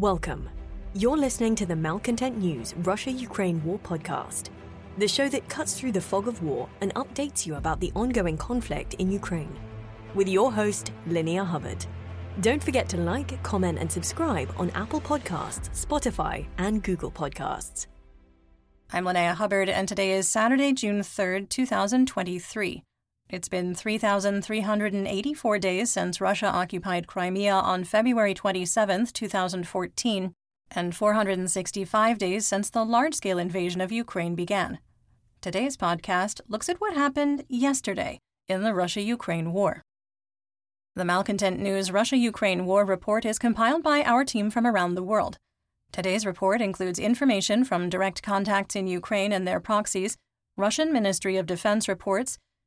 Welcome. You're listening to the Malcontent News Russia Ukraine War Podcast, the show that cuts through the fog of war and updates you about the ongoing conflict in Ukraine. With your host, Linnea Hubbard. Don't forget to like, comment, and subscribe on Apple Podcasts, Spotify, and Google Podcasts. I'm Linnea Hubbard, and today is Saturday, June 3rd, 2023. It's been 3,384 days since Russia occupied Crimea on February 27, 2014, and 465 days since the large scale invasion of Ukraine began. Today's podcast looks at what happened yesterday in the Russia Ukraine war. The Malcontent News Russia Ukraine War Report is compiled by our team from around the world. Today's report includes information from direct contacts in Ukraine and their proxies, Russian Ministry of Defense reports,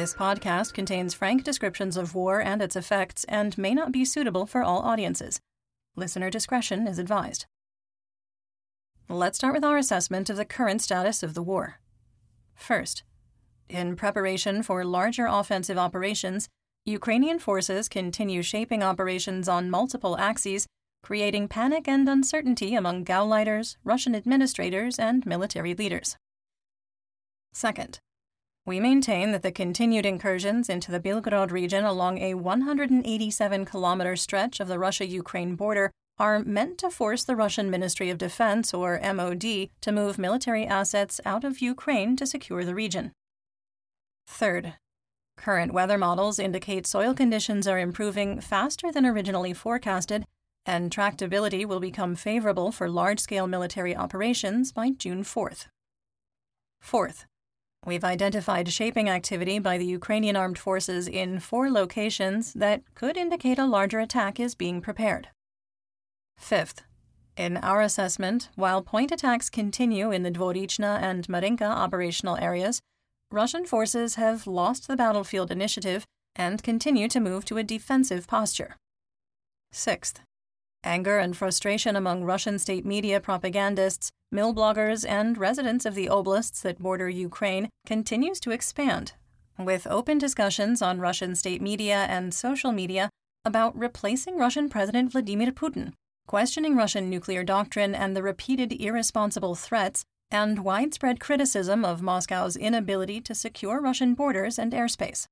This podcast contains frank descriptions of war and its effects and may not be suitable for all audiences. Listener discretion is advised. Let's start with our assessment of the current status of the war. First, in preparation for larger offensive operations, Ukrainian forces continue shaping operations on multiple axes, creating panic and uncertainty among Gauleiters, Russian administrators, and military leaders. Second, we maintain that the continued incursions into the Belgorod region along a 187 kilometer stretch of the Russia Ukraine border are meant to force the Russian Ministry of Defense, or MOD, to move military assets out of Ukraine to secure the region. Third, current weather models indicate soil conditions are improving faster than originally forecasted, and tractability will become favorable for large scale military operations by June 4th. Fourth, We've identified shaping activity by the Ukrainian armed forces in four locations that could indicate a larger attack is being prepared. Fifth, in our assessment, while point attacks continue in the Dvorichna and Marinka operational areas, Russian forces have lost the battlefield initiative and continue to move to a defensive posture. Sixth, Anger and frustration among Russian state media propagandists, mill bloggers, and residents of the oblasts that border Ukraine continues to expand, with open discussions on Russian state media and social media about replacing Russian President Vladimir Putin, questioning Russian nuclear doctrine and the repeated irresponsible threats, and widespread criticism of Moscow's inability to secure Russian borders and airspace.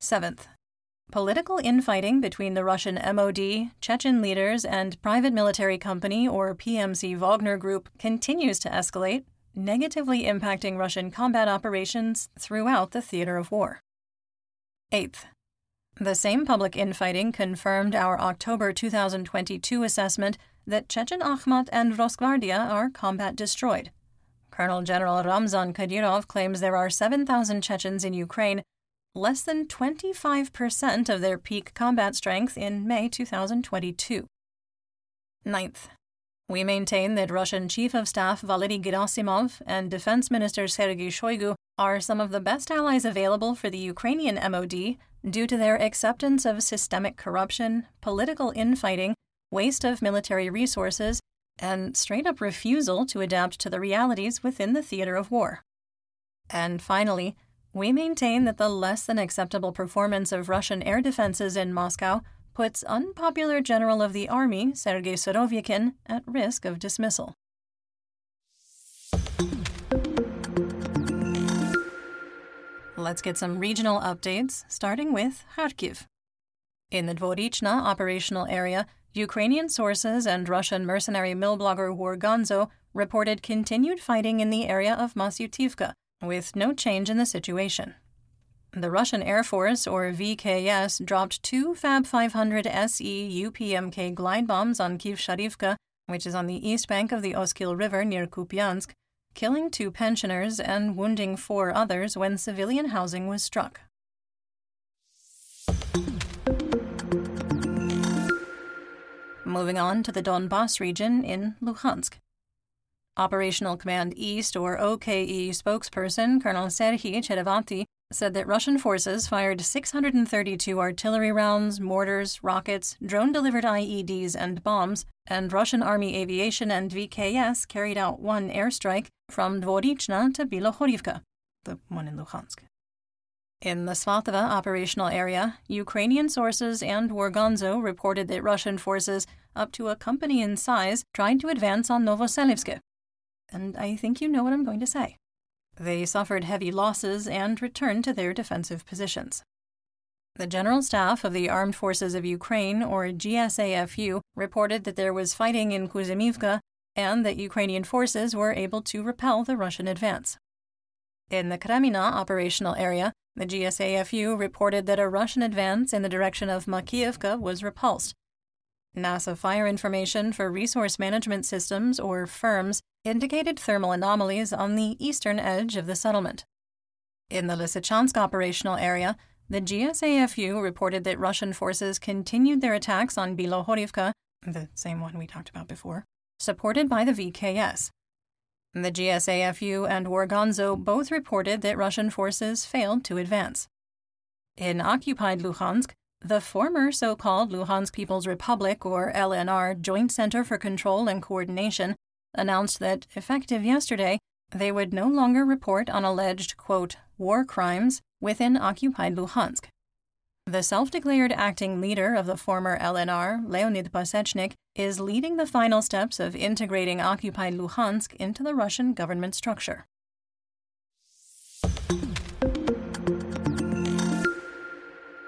Seventh, Political infighting between the Russian MOD, Chechen leaders, and private military company or PMC Wagner Group continues to escalate, negatively impacting Russian combat operations throughout the theater of war. Eighth, the same public infighting confirmed our October 2022 assessment that Chechen Akhmat and Rosgvardia are combat destroyed. Colonel General Ramzan Kadyrov claims there are 7,000 Chechens in Ukraine less than 25% of their peak combat strength in May 2022. Ninth, we maintain that Russian Chief of Staff Valery Gerasimov and Defense Minister Sergei Shoigu are some of the best allies available for the Ukrainian MOD due to their acceptance of systemic corruption, political infighting, waste of military resources, and straight up refusal to adapt to the realities within the theater of war. And finally, we maintain that the less than acceptable performance of Russian air defenses in Moscow puts unpopular General of the Army, Sergei Surovikin, at risk of dismissal. Let's get some regional updates, starting with Kharkiv. In the Dvorichna operational area, Ukrainian sources and Russian mercenary mill blogger War Gonzo reported continued fighting in the area of Masyutivka, with no change in the situation. The Russian Air Force, or VKS, dropped two Fab 500 SE UPMK glide bombs on Kivsharivka, which is on the east bank of the Oskil River near Kupiansk, killing two pensioners and wounding four others when civilian housing was struck. Moving on to the Donbass region in Luhansk. Operational Command East, or OKE, spokesperson Colonel Serhiy Cherevati said that Russian forces fired 632 artillery rounds, mortars, rockets, drone delivered IEDs, and bombs, and Russian Army aviation and VKS carried out one airstrike from Dvorichna to Bilohorivka, the one in Luhansk. In the Svatova operational area, Ukrainian sources and Wargonzo reported that Russian forces, up to a company in size, tried to advance on Novoselivsk. And I think you know what I'm going to say. They suffered heavy losses and returned to their defensive positions. The General Staff of the Armed Forces of Ukraine, or GSAFU, reported that there was fighting in Kuzymivka and that Ukrainian forces were able to repel the Russian advance. In the Kremina operational area, the GSAFU reported that a Russian advance in the direction of Makiivka was repulsed, NASA fire information for resource management systems, or FIRMS, indicated thermal anomalies on the eastern edge of the settlement. In the Lysychansk operational area, the GSAFU reported that Russian forces continued their attacks on Bilohorivka, the same one we talked about before, supported by the VKS. The GSAFU and Wargonzo both reported that Russian forces failed to advance. In occupied Luhansk, the former so called Luhansk People's Republic, or LNR, Joint Center for Control and Coordination, announced that, effective yesterday, they would no longer report on alleged, quote, war crimes within occupied Luhansk. The self declared acting leader of the former LNR, Leonid Pasechnik, is leading the final steps of integrating occupied Luhansk into the Russian government structure.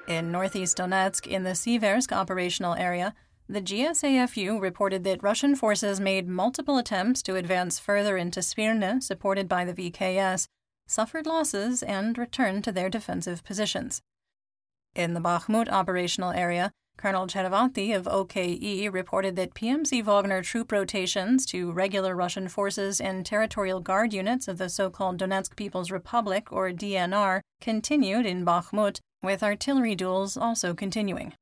In northeast Donetsk, in the Siversk operational area, the GSAFU reported that Russian forces made multiple attempts to advance further into Spirne, supported by the VKS, suffered losses, and returned to their defensive positions. In the Bakhmut operational area, Colonel Cherevati of OKE reported that PMC Wagner troop rotations to regular Russian forces and territorial guard units of the so called Donetsk People's Republic, or DNR, continued in Bakhmut with artillery duels also continuing.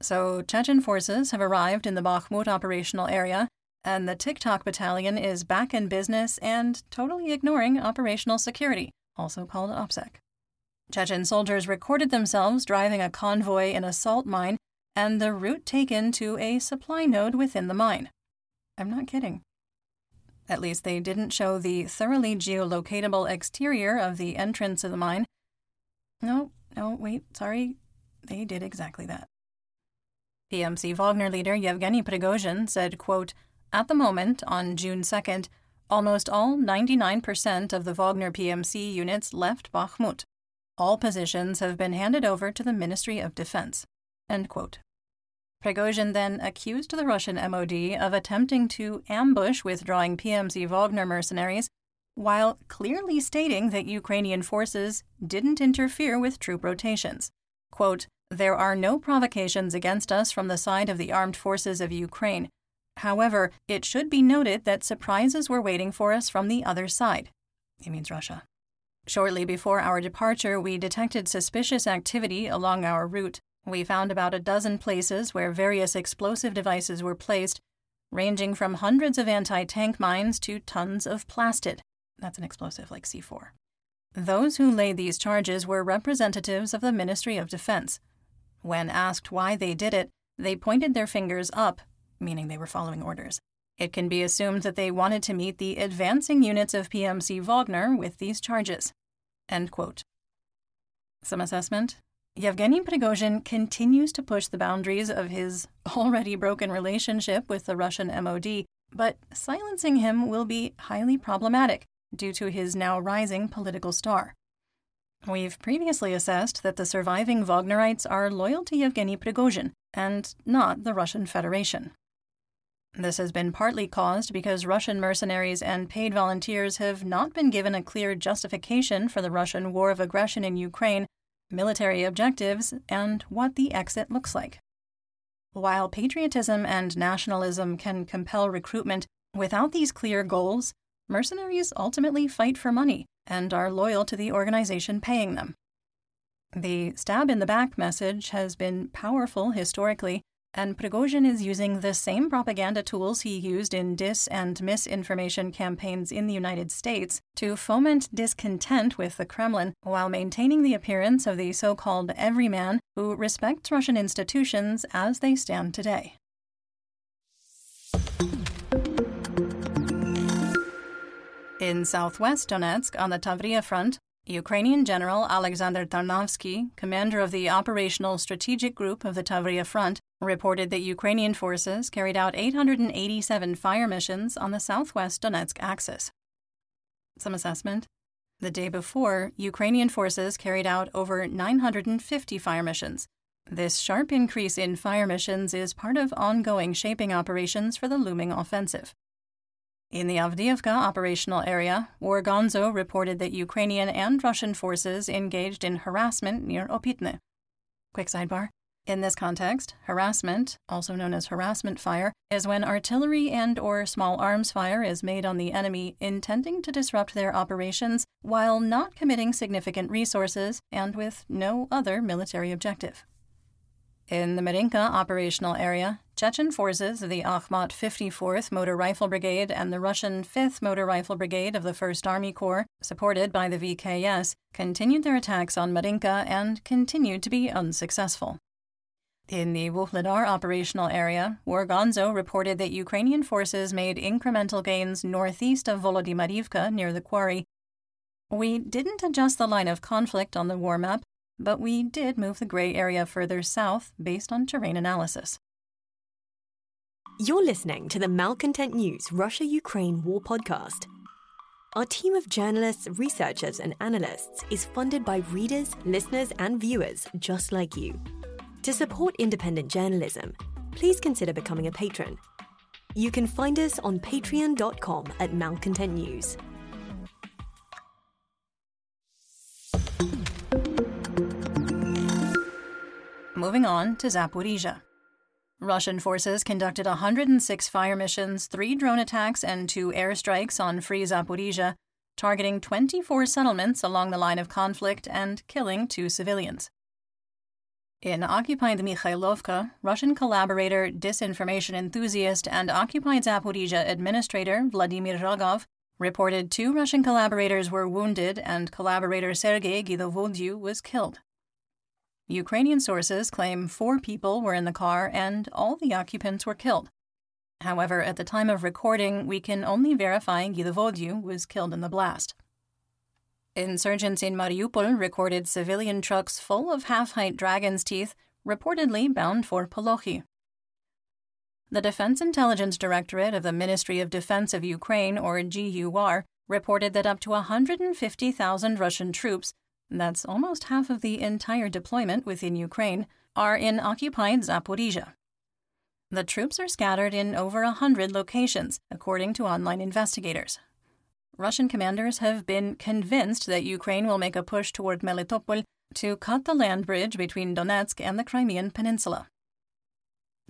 So, Chechen forces have arrived in the Bakhmut operational area, and the TikTok battalion is back in business and totally ignoring operational security, also called OPSEC. Chechen soldiers recorded themselves driving a convoy in a salt mine and the route taken to a supply node within the mine. I'm not kidding. At least they didn't show the thoroughly geolocatable exterior of the entrance of the mine. No, no, wait, sorry. They did exactly that. PMC Wagner leader Yevgeny Prigozhin said, quote, At the moment, on June 2nd, almost all 99% of the Wagner PMC units left Bakhmut. All positions have been handed over to the Ministry of Defense. End quote. Prigozhin then accused the Russian MOD of attempting to ambush withdrawing PMC Wagner mercenaries while clearly stating that Ukrainian forces didn't interfere with troop rotations. Quote, There are no provocations against us from the side of the armed forces of Ukraine. However, it should be noted that surprises were waiting for us from the other side. He means Russia. Shortly before our departure, we detected suspicious activity along our route. We found about a dozen places where various explosive devices were placed, ranging from hundreds of anti tank mines to tons of plastid. That's an explosive like C4. Those who laid these charges were representatives of the Ministry of Defense. When asked why they did it, they pointed their fingers up, meaning they were following orders. It can be assumed that they wanted to meet the advancing units of PMC Wagner with these charges. End quote. Some assessment Yevgeny Prigozhin continues to push the boundaries of his already broken relationship with the Russian MOD, but silencing him will be highly problematic due to his now rising political star. We've previously assessed that the surviving Wagnerites are loyal to Yevgeny Prigozhin and not the Russian Federation. This has been partly caused because Russian mercenaries and paid volunteers have not been given a clear justification for the Russian war of aggression in Ukraine, military objectives, and what the exit looks like. While patriotism and nationalism can compel recruitment, without these clear goals, mercenaries ultimately fight for money and are loyal to the organization paying them. The stab in the back message has been powerful historically, and Prigozhin is using the same propaganda tools he used in dis and misinformation campaigns in the United States to foment discontent with the Kremlin while maintaining the appearance of the so called everyman who respects Russian institutions as they stand today. In southwest Donetsk, on the Tavria front, Ukrainian General Alexander Tarnovsky, commander of the Operational Strategic Group of the Tavria Front, reported that Ukrainian forces carried out 887 fire missions on the southwest Donetsk axis. Some assessment. The day before, Ukrainian forces carried out over 950 fire missions. This sharp increase in fire missions is part of ongoing shaping operations for the looming offensive. In the Avdiivka operational area, Wargonzo reported that Ukrainian and Russian forces engaged in harassment near Opitne. Quick sidebar. In this context, harassment, also known as harassment fire, is when artillery and or small arms fire is made on the enemy intending to disrupt their operations while not committing significant resources and with no other military objective. In the Marinka operational area, Chechen forces of the Akhmat 54th Motor Rifle Brigade and the Russian 5th Motor Rifle Brigade of the 1st Army Corps, supported by the VKS, continued their attacks on Marinka and continued to be unsuccessful. In the Vuhledar operational area, Wargonzo reported that Ukrainian forces made incremental gains northeast of Volodymyrivka near the quarry. We didn't adjust the line of conflict on the war map, but we did move the gray area further south based on terrain analysis. You're listening to the Malcontent News Russia Ukraine War Podcast. Our team of journalists, researchers, and analysts is funded by readers, listeners, and viewers just like you. To support independent journalism, please consider becoming a patron. You can find us on patreon.com at Malcontent News. Moving on to Zaporizhia. Russian forces conducted 106 fire missions, three drone attacks, and two airstrikes on free Zaporizhia, targeting 24 settlements along the line of conflict and killing two civilians. In occupied Mikhailovka, Russian collaborator, disinformation enthusiast, and occupied Zaporizhia administrator Vladimir Rogov reported two Russian collaborators were wounded and collaborator Sergei Guidovodyu was killed. Ukrainian sources claim four people were in the car and all the occupants were killed. However, at the time of recording, we can only verify Guidovodyu was killed in the blast. Insurgents in Mariupol recorded civilian trucks full of half height dragon's teeth, reportedly bound for Polokhy. The Defense Intelligence Directorate of the Ministry of Defense of Ukraine, or GUR, reported that up to 150,000 Russian troops, that's almost half of the entire deployment within Ukraine, are in occupied Zaporizhia. The troops are scattered in over a hundred locations, according to online investigators, Russian commanders have been convinced that Ukraine will make a push toward Melitopol to cut the land bridge between Donetsk and the Crimean Peninsula.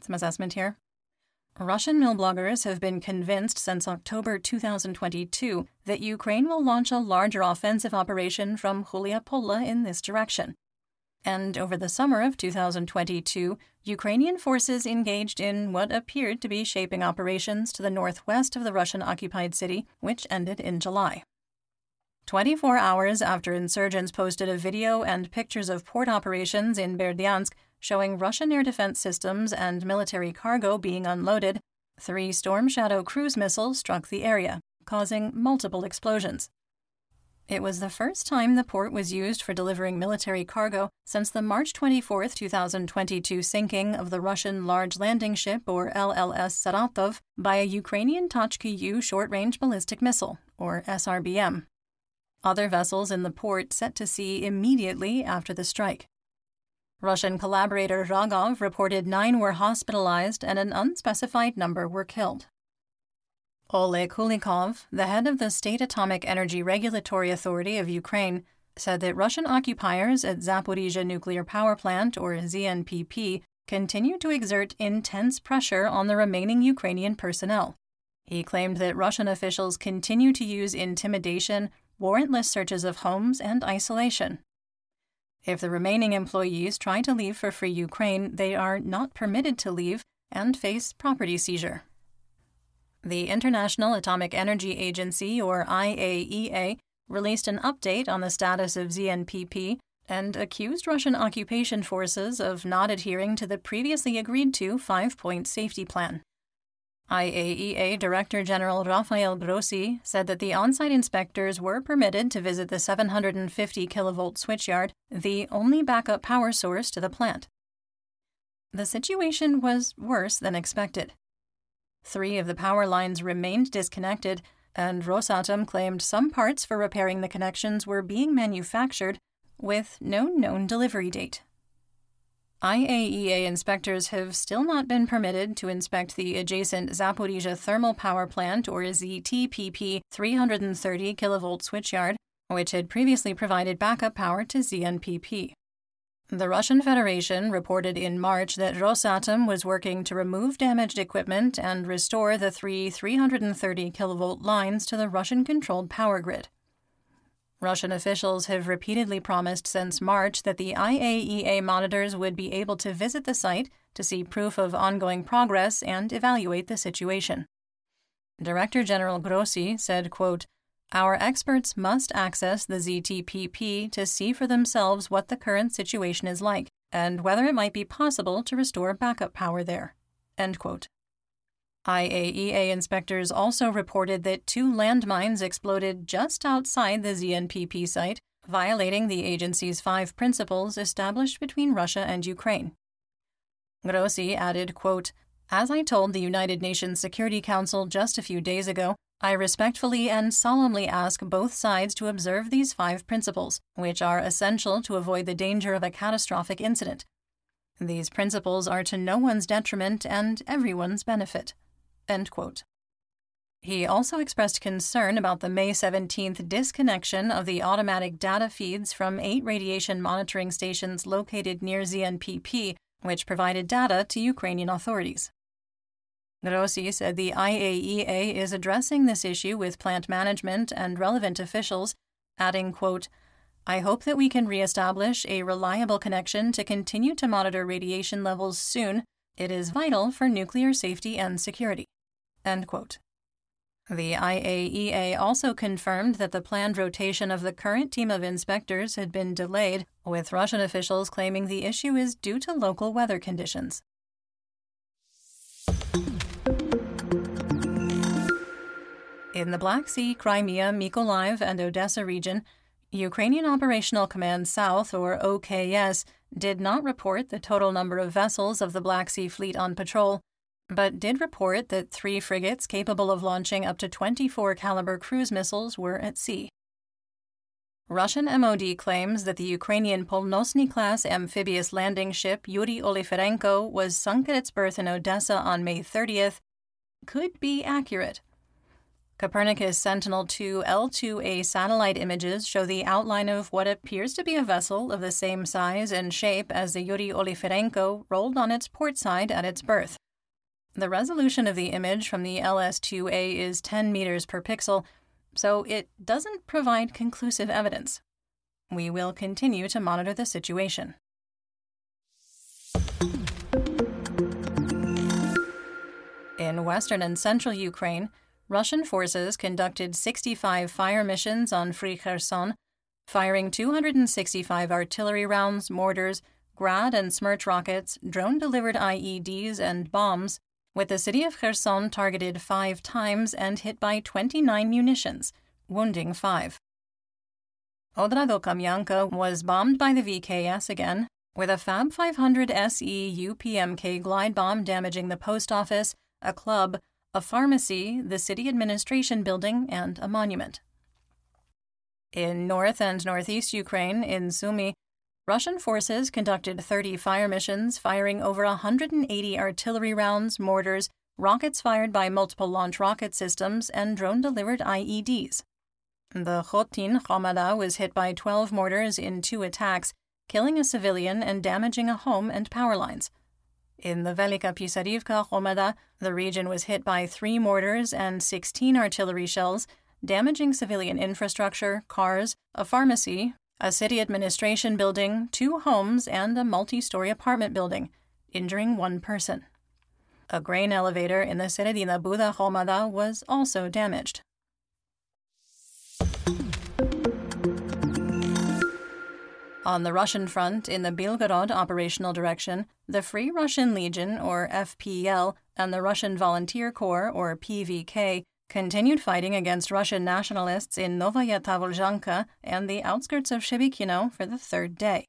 Some assessment here. Russian mill bloggers have been convinced since October 2022 that Ukraine will launch a larger offensive operation from Hulia Pola in this direction and over the summer of 2022, Ukrainian forces engaged in what appeared to be shaping operations to the northwest of the Russian occupied city, which ended in July. 24 hours after insurgents posted a video and pictures of port operations in Berdyansk showing Russian air defense systems and military cargo being unloaded, three Storm Shadow cruise missiles struck the area, causing multiple explosions. It was the first time the port was used for delivering military cargo since the March 24, 2022 sinking of the Russian Large Landing Ship, or LLS Saratov, by a Ukrainian Tochka U short range ballistic missile, or SRBM. Other vessels in the port set to sea immediately after the strike. Russian collaborator Rogov reported nine were hospitalized and an unspecified number were killed. Oleg Kulikov, the head of the State Atomic Energy Regulatory Authority of Ukraine, said that Russian occupiers at Zaporizhia Nuclear Power Plant, or ZNPP, continue to exert intense pressure on the remaining Ukrainian personnel. He claimed that Russian officials continue to use intimidation, warrantless searches of homes, and isolation. If the remaining employees try to leave for Free Ukraine, they are not permitted to leave and face property seizure. The International Atomic Energy Agency, or IAEA, released an update on the status of ZNPP and accused Russian occupation forces of not adhering to the previously agreed to five point safety plan. IAEA Director General Rafael Grossi said that the on site inspectors were permitted to visit the 750 kilovolt switchyard, the only backup power source to the plant. The situation was worse than expected. Three of the power lines remained disconnected, and Rosatom claimed some parts for repairing the connections were being manufactured with no known delivery date. IAEA inspectors have still not been permitted to inspect the adjacent Zaporizhia Thermal Power Plant, or ZTPP, 330 kilovolt switchyard, which had previously provided backup power to ZNPP. The Russian Federation reported in March that Rosatom was working to remove damaged equipment and restore the three 330 kilovolt lines to the Russian controlled power grid. Russian officials have repeatedly promised since March that the IAEA monitors would be able to visit the site to see proof of ongoing progress and evaluate the situation. Director General Grossi said, quote, Our experts must access the ZTPP to see for themselves what the current situation is like and whether it might be possible to restore backup power there. End quote. IAEA inspectors also reported that two landmines exploded just outside the ZNPP site, violating the agency's five principles established between Russia and Ukraine. Grossi added, quote, As I told the United Nations Security Council just a few days ago, I respectfully and solemnly ask both sides to observe these five principles, which are essential to avoid the danger of a catastrophic incident. These principles are to no one's detriment and everyone's benefit. He also expressed concern about the May 17th disconnection of the automatic data feeds from eight radiation monitoring stations located near ZNPP, which provided data to Ukrainian authorities. Grossi said the IAEA is addressing this issue with plant management and relevant officials, adding, quote, I hope that we can reestablish a reliable connection to continue to monitor radiation levels soon. It is vital for nuclear safety and security. End quote. The IAEA also confirmed that the planned rotation of the current team of inspectors had been delayed, with Russian officials claiming the issue is due to local weather conditions. In the Black Sea, Crimea, Mykolaiv, and Odessa region, Ukrainian Operational Command South, or OKS, did not report the total number of vessels of the Black Sea Fleet on patrol, but did report that three frigates capable of launching up to 24 Kalibr cruise missiles were at sea. Russian MOD claims that the Ukrainian Polnocny class amphibious landing ship Yuri Oliferenko was sunk at its berth in Odessa on May 30th could be accurate. Copernicus Sentinel 2 L2A satellite images show the outline of what appears to be a vessel of the same size and shape as the Yuri Oliferenko rolled on its port side at its berth. The resolution of the image from the LS2A is 10 meters per pixel, so it doesn't provide conclusive evidence. We will continue to monitor the situation. In western and central Ukraine, Russian forces conducted 65 fire missions on Free Kherson, firing 265 artillery rounds, mortars, Grad and Smerch rockets, drone delivered IEDs, and bombs with the city of Kherson targeted five times and hit by 29 munitions, wounding five. Odradokamianka was bombed by the VKS again, with a Fab 500 SE UPMK glide bomb damaging the post office, a club, a pharmacy, the city administration building, and a monument. In north and northeast Ukraine, in Sumy, Russian forces conducted 30 fire missions, firing over 180 artillery rounds, mortars, rockets fired by multiple launch rocket systems, and drone delivered IEDs. The Khotin Hromada was hit by 12 mortars in two attacks, killing a civilian and damaging a home and power lines. In the Velika Pisarivka Hromada, the region was hit by three mortars and 16 artillery shells, damaging civilian infrastructure, cars, a pharmacy, a city administration building, two homes, and a multi story apartment building, injuring one person. A grain elevator in the Seredina Buda Hromada was also damaged. On the Russian front, in the Belgorod operational direction, the Free Russian Legion, or FPL, and the Russian Volunteer Corps, or PVK, continued fighting against Russian nationalists in Novaya Tavolzhanka and the outskirts of Shebekino for the third day.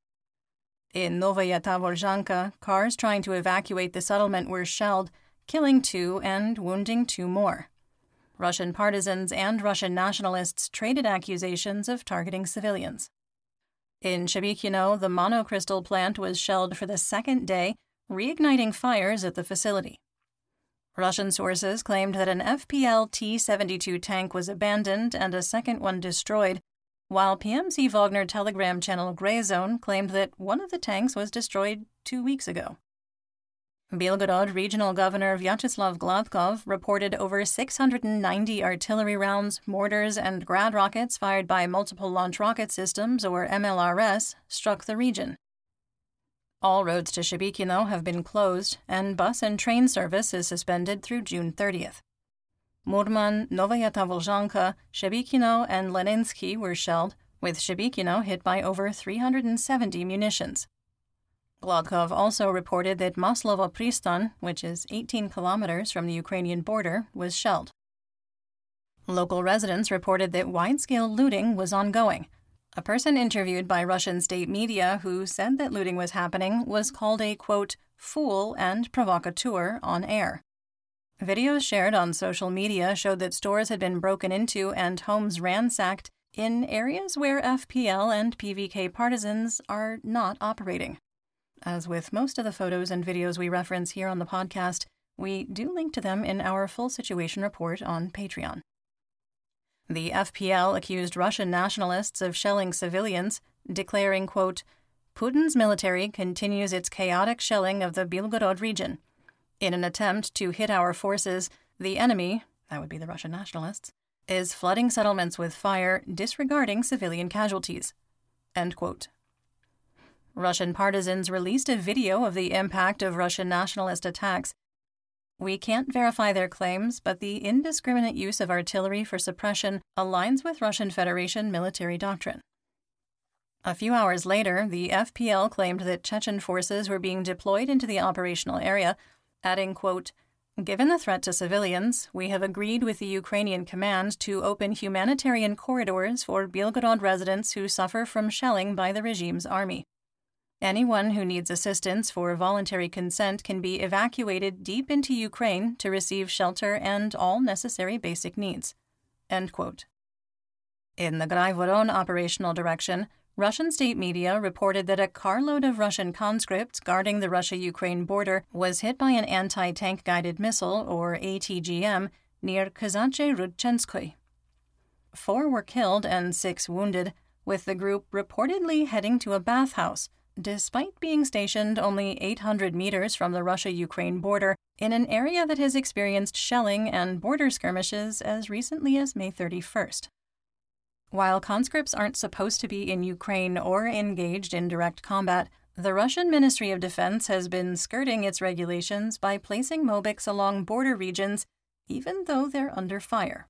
In Novaya Tavolzhanka, cars trying to evacuate the settlement were shelled, killing two and wounding two more. Russian partisans and Russian nationalists traded accusations of targeting civilians. In Shebekino, the monocrystal plant was shelled for the second day, reigniting fires at the facility. Russian sources claimed that an FPL T 72 tank was abandoned and a second one destroyed, while PMC Wagner Telegram channel Grey Zone claimed that one of the tanks was destroyed two weeks ago. Belgorod Regional Governor Vyacheslav Gladkov reported over 690 artillery rounds, mortars, and grad rockets fired by Multiple Launch Rocket Systems, or MLRS, struck the region. All roads to Shebekino have been closed, and bus and train service is suspended through June 30th. Murom, Novaya Tavolzhanka, Shebekino, and Leninsky were shelled, with Shebekino hit by over 370 munitions. Gladkov also reported that Maslovo Pristan, which is 18 kilometers from the Ukrainian border, was shelled. Local residents reported that wide scale looting was ongoing. A person interviewed by Russian state media who said that looting was happening was called a, quote, fool and provocateur on air. Videos shared on social media showed that stores had been broken into and homes ransacked in areas where FPL and PVK partisans are not operating. As with most of the photos and videos we reference here on the podcast, we do link to them in our full situation report on Patreon. The FPL accused Russian nationalists of shelling civilians, declaring, quote, Putin's military continues its chaotic shelling of the Belgorod region. In an attempt to hit our forces, the enemy, that would be the Russian nationalists, is flooding settlements with fire, disregarding civilian casualties. End quote. Russian partisans released a video of the impact of Russian nationalist attacks. We can't verify their claims, but the indiscriminate use of artillery for suppression aligns with Russian Federation military doctrine. A few hours later, the FPL claimed that Chechen forces were being deployed into the operational area, adding, quote, Given the threat to civilians, we have agreed with the Ukrainian command to open humanitarian corridors for Belgorod residents who suffer from shelling by the regime's army. Anyone who needs assistance for voluntary consent can be evacuated deep into Ukraine to receive shelter and all necessary basic needs. In the Graivoron operational direction, Russian state media reported that a carload of Russian conscripts guarding the Russia Ukraine border was hit by an anti tank guided missile, or ATGM, near Kazache Rudchenskoy. Four were killed and six wounded, with the group reportedly heading to a bathhouse despite being stationed only 800 meters from the Russia Ukraine border in an area that has experienced shelling and border skirmishes as recently as May 31st. While conscripts aren't supposed to be in Ukraine or engaged in direct combat, the Russian Ministry of Defense has been skirting its regulations by placing mobiks along border regions, even though they're under fire.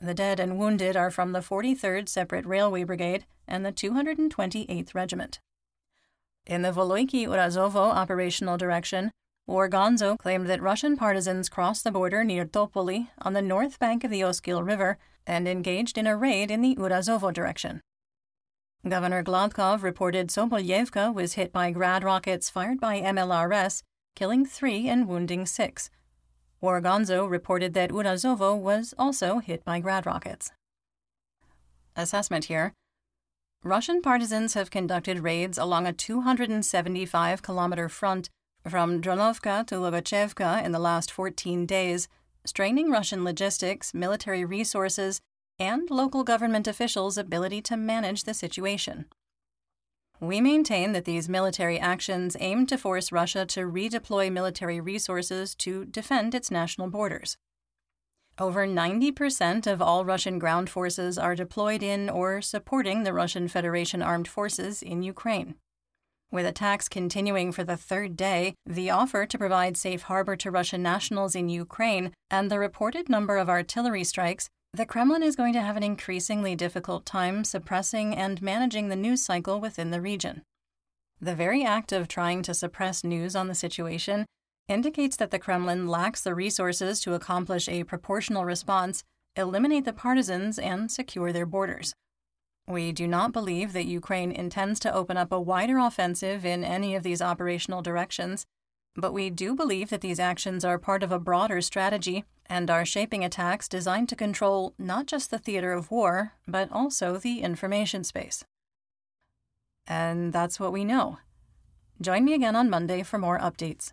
The dead and wounded are from the 43rd Separate Railway Brigade and the 228th Regiment. In the Valuyki Urazovo operational direction, Wargonzo claimed that Russian partisans crossed the border near Topoli on the north bank of the Oskil River and engaged in a raid in the Urazovo direction. Governor Gladkov reported Sobolyevka was hit by grad rockets fired by MLRS, killing three and wounding six. Wargonzo reported that Urazovo was also hit by grad rockets. Assessment here Russian partisans have conducted raids along a 275 kilometer front from Dronovka to Logachevka in the last 14 days, straining Russian logistics, military resources, and local government officials' ability to manage the situation. We maintain that these military actions aim to force Russia to redeploy military resources to defend its national borders. Over 90% of all Russian ground forces are deployed in or supporting the Russian Federation armed forces in Ukraine. With attacks continuing for the third day, the offer to provide safe harbor to Russian nationals in Ukraine, and the reported number of artillery strikes, the Kremlin is going to have an increasingly difficult time suppressing and managing the news cycle within the region. The very act of trying to suppress news on the situation indicates that the Kremlin lacks the resources to accomplish a proportional response, eliminate the partisans, and secure their borders. We do not believe that Ukraine intends to open up a wider offensive in any of these operational directions, but we do believe that these actions are part of a broader strategy and are shaping attacks designed to control not just the theater of war, but also the information space. And that's what we know. Join me again on Monday for more updates.